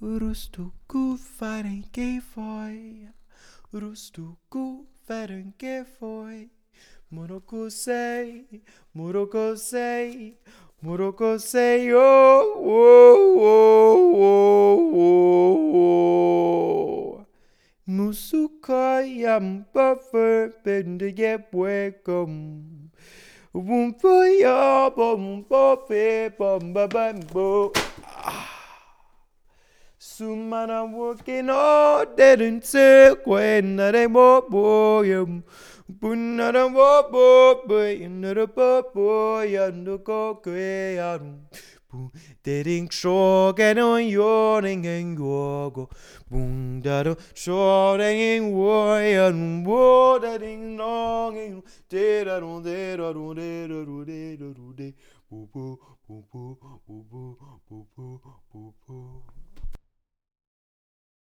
Rustuku faren gay foi. Rustuku faren gay foi. Morokosei, Morokosei, Morokosei, oh, oh, oh, oh, oh, oh. Musukoi am buffer bendige puekum. Wumpo ya bom bope bom babambo. Ah. Sumana working all dead and sick when I ain't what boy. Bunara wobo boy, another boy, and the cock way out. Boom, dating and on yawning and gogo. Boom, dado, shorting and warring, watering long and dead, I don't dead, I don't dead, I don't dead, I don't dead. Boo boo, boo boo, boo boo, boo boo, boo boo.